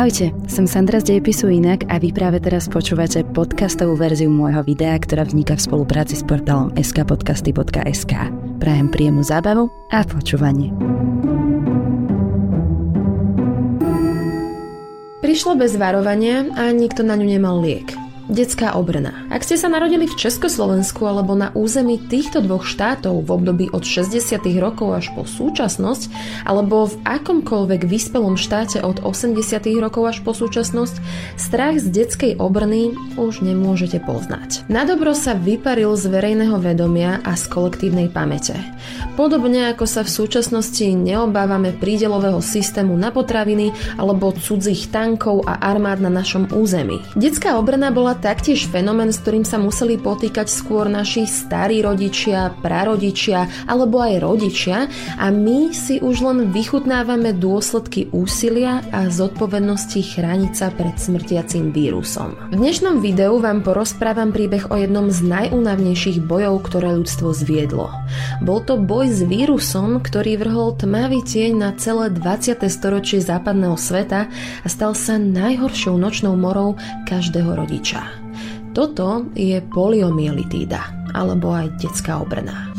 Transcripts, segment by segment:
Ahojte, som Sandra z Dejepisu Inak a vy práve teraz počúvate podcastovú verziu môjho videa, ktorá vzniká v spolupráci s portálom skpodcasty.sk. Prajem príjemnú zábavu a počúvanie. Prišlo bez varovania a nikto na ňu nemal liek. Detská obrna. Ak ste sa narodili v Československu alebo na území týchto dvoch štátov v období od 60. rokov až po súčasnosť, alebo v akomkoľvek vyspelom štáte od 80. rokov až po súčasnosť, strach z detskej obrny už nemôžete poznať. Na dobro sa vyparil z verejného vedomia a z kolektívnej pamäte. Podobne ako sa v súčasnosti neobávame prídelového systému na potraviny alebo cudzích tankov a armád na našom území. Detská obrna bola taktiež fenomén, ktorým sa museli potýkať skôr naši starí rodičia, prarodičia alebo aj rodičia a my si už len vychutnávame dôsledky úsilia a zodpovednosti chrániť sa pred smrtiacím vírusom. V dnešnom videu vám porozprávam príbeh o jednom z najúnavnejších bojov, ktoré ľudstvo zviedlo. Bol to boj s vírusom, ktorý vrhol tmavý tieň na celé 20. storočie západného sveta a stal sa najhoršou nočnou morou každého rodiča. Toto je poliomielitída, alebo aj detská obrna.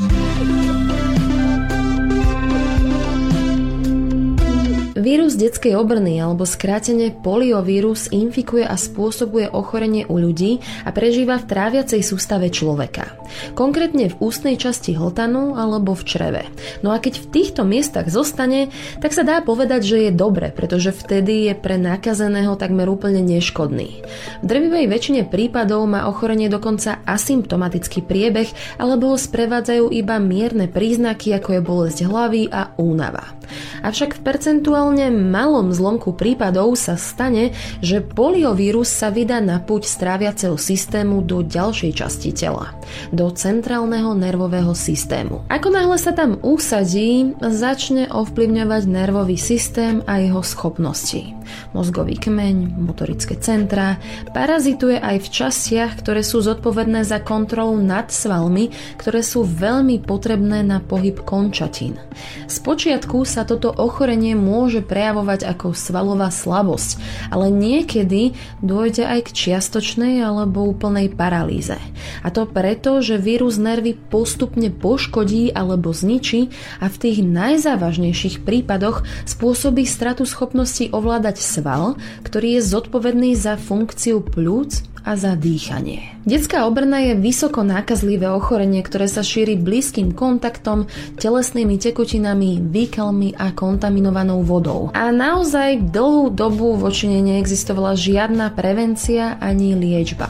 Vírus detskej obrny alebo skrátene poliovírus infikuje a spôsobuje ochorenie u ľudí a prežíva v tráviacej sústave človeka. Konkrétne v ústnej časti hltanu alebo v čreve. No a keď v týchto miestach zostane, tak sa dá povedať, že je dobre, pretože vtedy je pre nakazeného takmer úplne neškodný. V drvivej väčšine prípadov má ochorenie dokonca asymptomatický priebeh alebo ho sprevádzajú iba mierne príznaky ako je bolesť hlavy a únava. Avšak v percentuálne malom zlomku prípadov sa stane, že poliovírus sa vydá na puť stráviaceho systému do ďalšej časti tela, do centrálneho nervového systému. Ako náhle sa tam usadí, začne ovplyvňovať nervový systém a jeho schopnosti. Mozgový kmeň, motorické centra, parazituje aj v častiach, ktoré sú zodpovedné za kontrolu nad svalmi, ktoré sú veľmi potrebné na pohyb končatín. Spočiatku sa toto ochorenie môže prejavovať ako svalová slabosť, ale niekedy dôjde aj k čiastočnej alebo úplnej paralýze. A to preto, že vírus nervy postupne poškodí alebo zničí a v tých najzávažnejších prípadoch spôsobí stratu schopnosti ovládať sval, ktorý je zodpovedný za funkciu plúc a za dýchanie. Detská obrna je vysoko nákazlivé ochorenie, ktoré sa šíri blízkym kontaktom, telesnými tekutinami, výkalmi a kontaminovanou vodou. A naozaj dlhú dobu voči nej neexistovala žiadna prevencia ani liečba.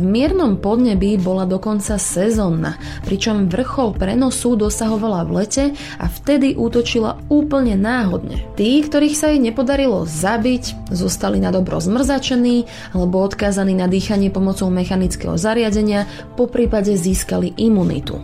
V miernom podnebí bola dokonca sezónna, pričom vrchol prenosu dosahovala v lete a vtedy útočila úplne náhodne. Tí, ktorých sa jej nepodarilo zabiť, zostali na dobro zmrzačení alebo odkázaní na dýchanie pomocou mechanického zariadenia, po prípade získali imunitu.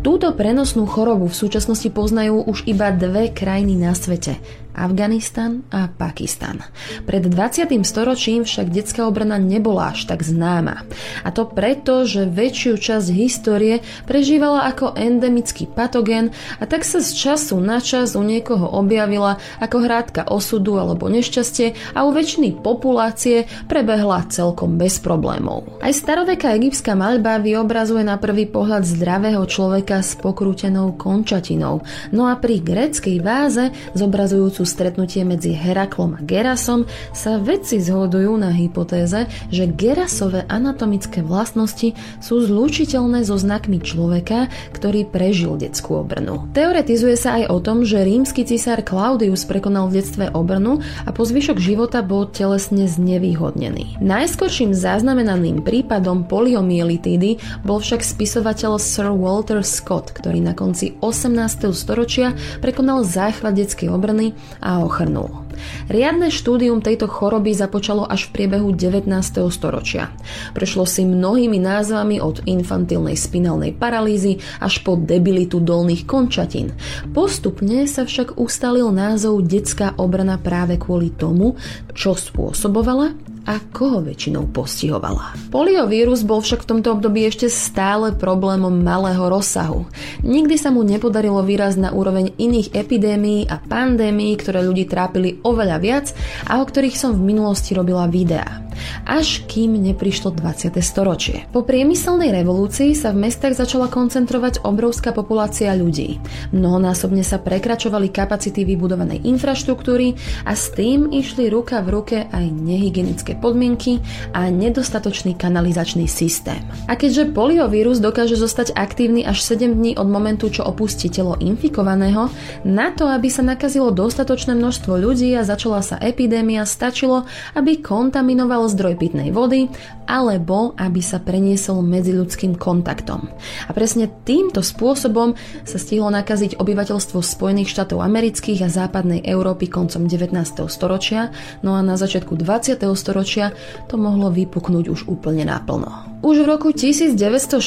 Túto prenosnú chorobu v súčasnosti poznajú už iba dve krajiny na svete Afganistan a Pakistan. Pred 20. storočím však detská obrana nebola až tak známa. A to preto, že väčšiu časť histórie prežívala ako endemický patogen a tak sa z času na čas u niekoho objavila ako hrádka osudu alebo nešťastie a u väčšiny populácie prebehla celkom bez problémov. Aj staroveká egyptská maľba vyobrazuje na prvý pohľad zdravého človeka s pokrútenou končatinou, no a pri gréckej váze zobrazujúcu stretnutie medzi Heraklom a Gerasom sa vedci zhodujú na hypotéze, že Gerasové anatomické vlastnosti sú zlúčiteľné so znakmi človeka, ktorý prežil detskú obrnu. Teoretizuje sa aj o tom, že rímsky cisár Claudius prekonal v detstve obrnu a po zvyšok života bol telesne znevýhodnený. Najskorším zaznamenaným prípadom poliomielitídy bol však spisovateľ Sir Walter Scott, ktorý na konci 18. storočia prekonal záchvat detskej obrny a ochrnul. Riadne štúdium tejto choroby započalo až v priebehu 19. storočia. Prešlo si mnohými názvami od infantilnej spinálnej paralýzy až po debilitu dolných končatín. Postupne sa však ustalil názov detská obrana práve kvôli tomu, čo spôsobovala a koho väčšinou postihovala. Poliovírus bol však v tomto období ešte stále problémom malého rozsahu. Nikdy sa mu nepodarilo výrazť na úroveň iných epidémií a pandémií, ktoré ľudí trápili oveľa viac a o ktorých som v minulosti robila videá až kým neprišlo 20. storočie. Po priemyselnej revolúcii sa v mestách začala koncentrovať obrovská populácia ľudí. Mnohonásobne sa prekračovali kapacity vybudovanej infraštruktúry a s tým išli ruka v ruke aj nehygienické podmienky a nedostatočný kanalizačný systém. A keďže poliovírus dokáže zostať aktívny až 7 dní od momentu, čo opustí telo infikovaného, na to, aby sa nakazilo dostatočné množstvo ľudí a začala sa epidémia, stačilo, aby kontaminoval zdroj pitnej vody alebo aby sa preniesol ľudským kontaktom. A presne týmto spôsobom sa stihlo nakaziť obyvateľstvo Spojených štátov amerických a západnej Európy koncom 19. storočia, no a na začiatku 20. storočia to mohlo vypuknúť už úplne naplno. Už v roku 1916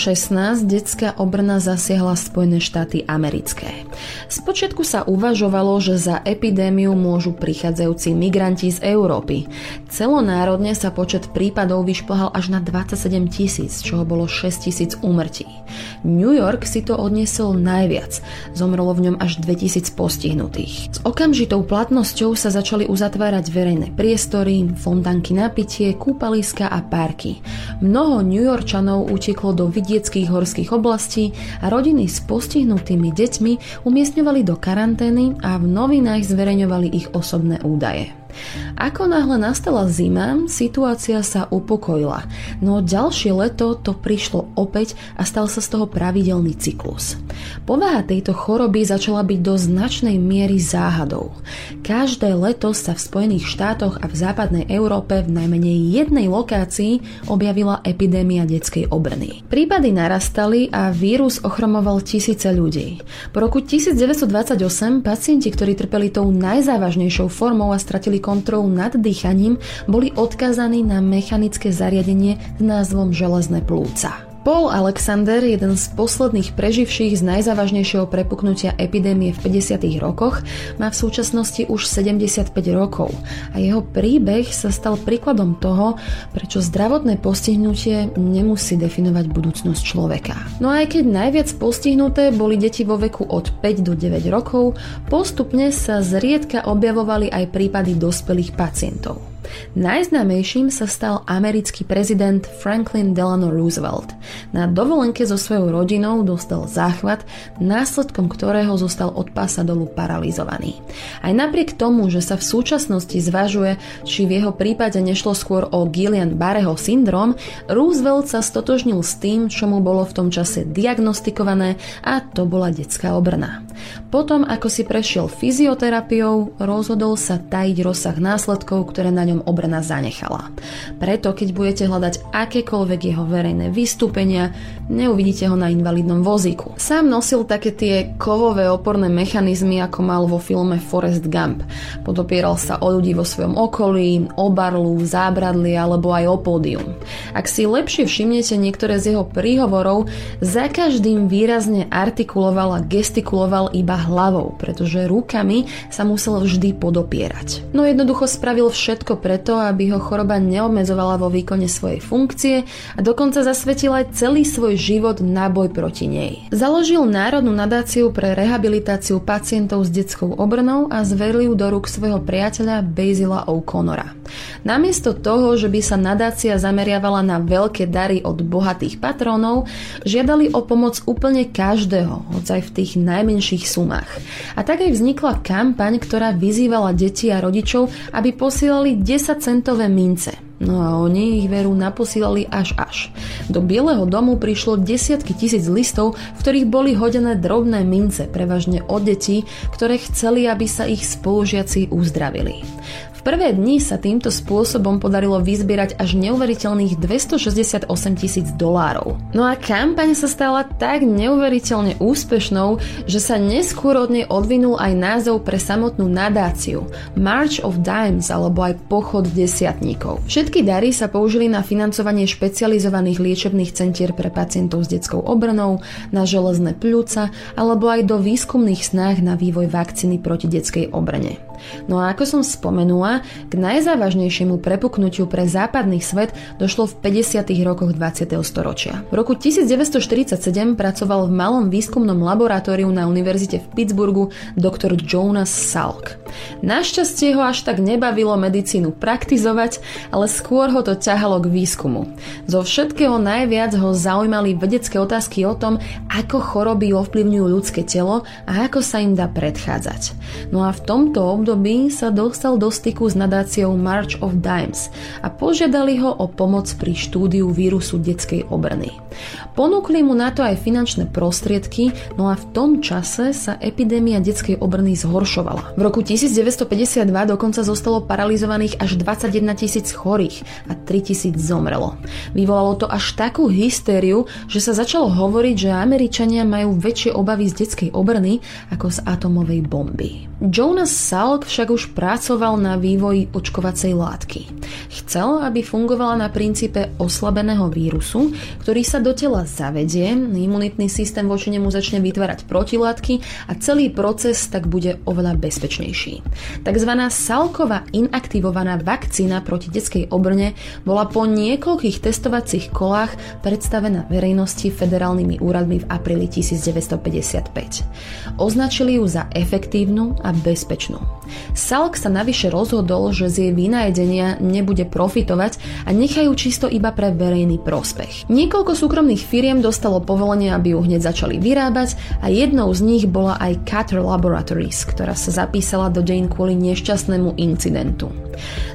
detská obrna zasiahla Spojené štáty americké. Spočiatku sa uvažovalo, že za epidémiu môžu prichádzajúci migranti z Európy. Celonárodne sa počet prípadov vyšplhal až na 27 tisíc, čoho bolo 6 tisíc úmrtí. New York si to odniesol najviac, zomrelo v ňom až 2000 postihnutých. S okamžitou platnosťou sa začali uzatvárať verejné priestory, fontanky na pitie, kúpaliska a parky. Mnoho New New Yorkčanov uteklo do vidieckých horských oblastí a rodiny s postihnutými deťmi umiestňovali do karantény a v novinách zverejňovali ich osobné údaje. Ako náhle nastala zima, situácia sa upokojila, no ďalšie leto to prišlo opäť a stal sa z toho pravidelný cyklus. Povaha tejto choroby začala byť do značnej miery záhadou. Každé leto sa v Spojených štátoch a v západnej Európe v najmenej jednej lokácii objavila epidémia detskej obrny. Prípady narastali a vírus ochromoval tisíce ľudí. Po roku 1928 pacienti, ktorí trpeli tou najzávažnejšou formou a stratili kontrolu nad dýchaním, boli odkazaní na mechanické zariadenie s názvom železné plúca. Paul Alexander, jeden z posledných preživších z najzávažnejšieho prepuknutia epidémie v 50. rokoch, má v súčasnosti už 75 rokov a jeho príbeh sa stal príkladom toho, prečo zdravotné postihnutie nemusí definovať budúcnosť človeka. No aj keď najviac postihnuté boli deti vo veku od 5 do 9 rokov, postupne sa zriedka objavovali aj prípady dospelých pacientov. Najznámejším sa stal americký prezident Franklin Delano Roosevelt. Na dovolenke so svojou rodinou dostal záchvat, následkom ktorého zostal od pása dolu paralizovaný. Aj napriek tomu, že sa v súčasnosti zvažuje, či v jeho prípade nešlo skôr o Guillain-Barreho syndrom, Roosevelt sa stotožnil s tým, čo mu bolo v tom čase diagnostikované a to bola detská obrna. Potom, ako si prešiel fyzioterapiou, rozhodol sa tajiť rozsah následkov, ktoré na ňom obrana zanechala. Preto, keď budete hľadať akékoľvek jeho verejné vystúpenia, neuvidíte ho na invalidnom vozíku. Sám nosil také tie kovové oporné mechanizmy, ako mal vo filme Forrest Gump. Podopieral sa o ľudí vo svojom okolí, o barlu, zábradli alebo aj o pódium. Ak si lepšie všimnete niektoré z jeho príhovorov, za každým výrazne artikuloval a gestikuloval iba hlavou, pretože rukami sa musel vždy podopierať. No jednoducho spravil všetko preto, aby ho choroba neobmedzovala vo výkone svojej funkcie a dokonca zasvetil aj celý svoj život na boj proti nej. Založil Národnú nadáciu pre rehabilitáciu pacientov s detskou obrnou a zveril ju do rúk svojho priateľa Bazila O'Connora. Namiesto toho, že by sa nadácia zameriavala na veľké dary od bohatých patrónov, žiadali o pomoc úplne každého, hoď v tých najmenších sumách. A tak aj vznikla kampaň, ktorá vyzývala deti a rodičov, aby posielali 10-centové mince. No a oni ich veru naposílali až až. Do Bieleho domu prišlo desiatky tisíc listov, v ktorých boli hodené drobné mince, prevažne od detí, ktoré chceli, aby sa ich spolužiaci uzdravili prvé dni sa týmto spôsobom podarilo vyzbierať až neuveriteľných 268 tisíc dolárov. No a kampaň sa stala tak neuveriteľne úspešnou, že sa neskôr od nej odvinul aj názov pre samotnú nadáciu March of Dimes alebo aj Pochod desiatníkov. Všetky dary sa použili na financovanie špecializovaných liečebných centier pre pacientov s detskou obranou, na železné pľúca alebo aj do výskumných snách na vývoj vakcíny proti detskej obrane. No a ako som spomenula, k najzávažnejšiemu prepuknutiu pre západný svet došlo v 50. rokoch 20. storočia. V roku 1947 pracoval v malom výskumnom laboratóriu na univerzite v Pittsburghu doktor Jonas Salk. Našťastie ho až tak nebavilo medicínu praktizovať, ale skôr ho to ťahalo k výskumu. Zo všetkého najviac ho zaujímali vedecké otázky o tom, ako choroby ovplyvňujú ľudské telo a ako sa im dá predchádzať. No a v tomto období sa dostal do styku s nadáciou March of Dimes a požiadali ho o pomoc pri štúdiu vírusu detskej obrny. Ponúkli mu na to aj finančné prostriedky, no a v tom čase sa epidémia detskej obrny zhoršovala. V roku 1952 dokonca zostalo paralizovaných až 21 tisíc chorých a 3 tisíc zomrelo. Vyvolalo to až takú hystériu, že sa začalo hovoriť, že Američania majú väčšie obavy z detskej obrny ako z atomovej bomby. Jonas Salk však už pracoval na vývoji očkovacej látky. Chcel, aby fungovala na princípe oslabeného vírusu, ktorý sa do tela zavedie, imunitný systém voči nemu začne vytvárať protilátky a celý proces tak bude oveľa bezpečnejší. Takzvaná Salková inaktivovaná vakcína proti detskej obrne bola po niekoľkých testovacích kolách predstavená verejnosti federálnymi úradmi v apríli 1955. Označili ju za efektívnu a bezpečnú. Salk sa navyše rozhodol, že z jej vynajedenia nebude profitovať a nechajú čisto iba pre verejný prospech. Niekoľko súkromných firiem dostalo povolenie, aby ju hneď začali vyrábať a jednou z nich bola aj Cutter Laboratories, ktorá sa zapísala do deň kvôli nešťastnému incidentu.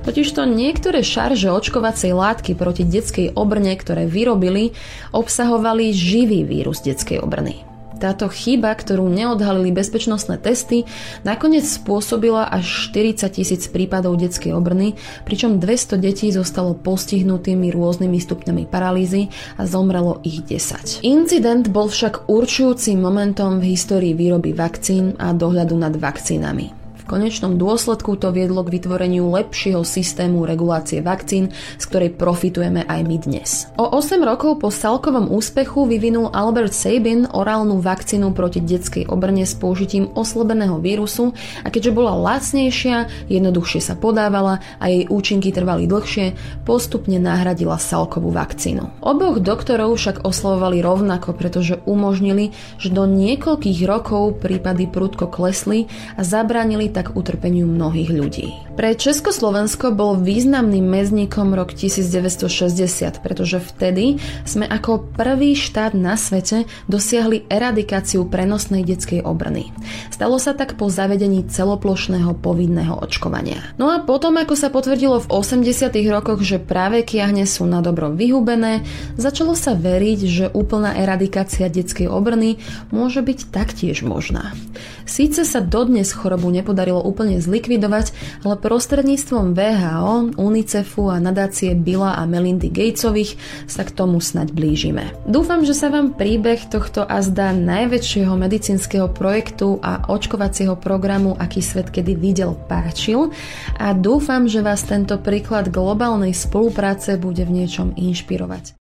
Totižto niektoré šarže očkovacej látky proti detskej obrne, ktoré vyrobili, obsahovali živý vírus detskej obrny. Táto chyba, ktorú neodhalili bezpečnostné testy, nakoniec spôsobila až 40 tisíc prípadov detskej obrny, pričom 200 detí zostalo postihnutými rôznymi stupňami paralýzy a zomrelo ich 10. Incident bol však určujúcim momentom v histórii výroby vakcín a dohľadu nad vakcínami konečnom dôsledku to viedlo k vytvoreniu lepšieho systému regulácie vakcín, z ktorej profitujeme aj my dnes. O 8 rokov po Salkovom úspechu vyvinul Albert Sabin orálnu vakcínu proti detskej obrne s použitím oslabeného vírusu a keďže bola lacnejšia, jednoduchšie sa podávala a jej účinky trvali dlhšie, postupne nahradila Salkovú vakcínu. Oboch doktorov však oslavovali rovnako, pretože umožnili, že do niekoľkých rokov prípady prudko klesli a zabránili tak utrpeniu mnohých ľudí. Pre Československo bol významným mezníkom rok 1960, pretože vtedy sme ako prvý štát na svete dosiahli eradikáciu prenosnej detskej obrny. Stalo sa tak po zavedení celoplošného povinného očkovania. No a potom, ako sa potvrdilo v 80. rokoch, že práve kiahne sú na dobro vyhubené, začalo sa veriť, že úplná eradikácia detskej obrny môže byť taktiež možná. Síce sa dodnes chorobu nepodarí podarilo úplne zlikvidovať, ale prostredníctvom VHO, UNICEFu a nadácie Billa a Melindy Gatesových sa k tomu snať blížime. Dúfam, že sa vám príbeh tohto azda najväčšieho medicínskeho projektu a očkovacieho programu, aký svet kedy videl, páčil a dúfam, že vás tento príklad globálnej spolupráce bude v niečom inšpirovať.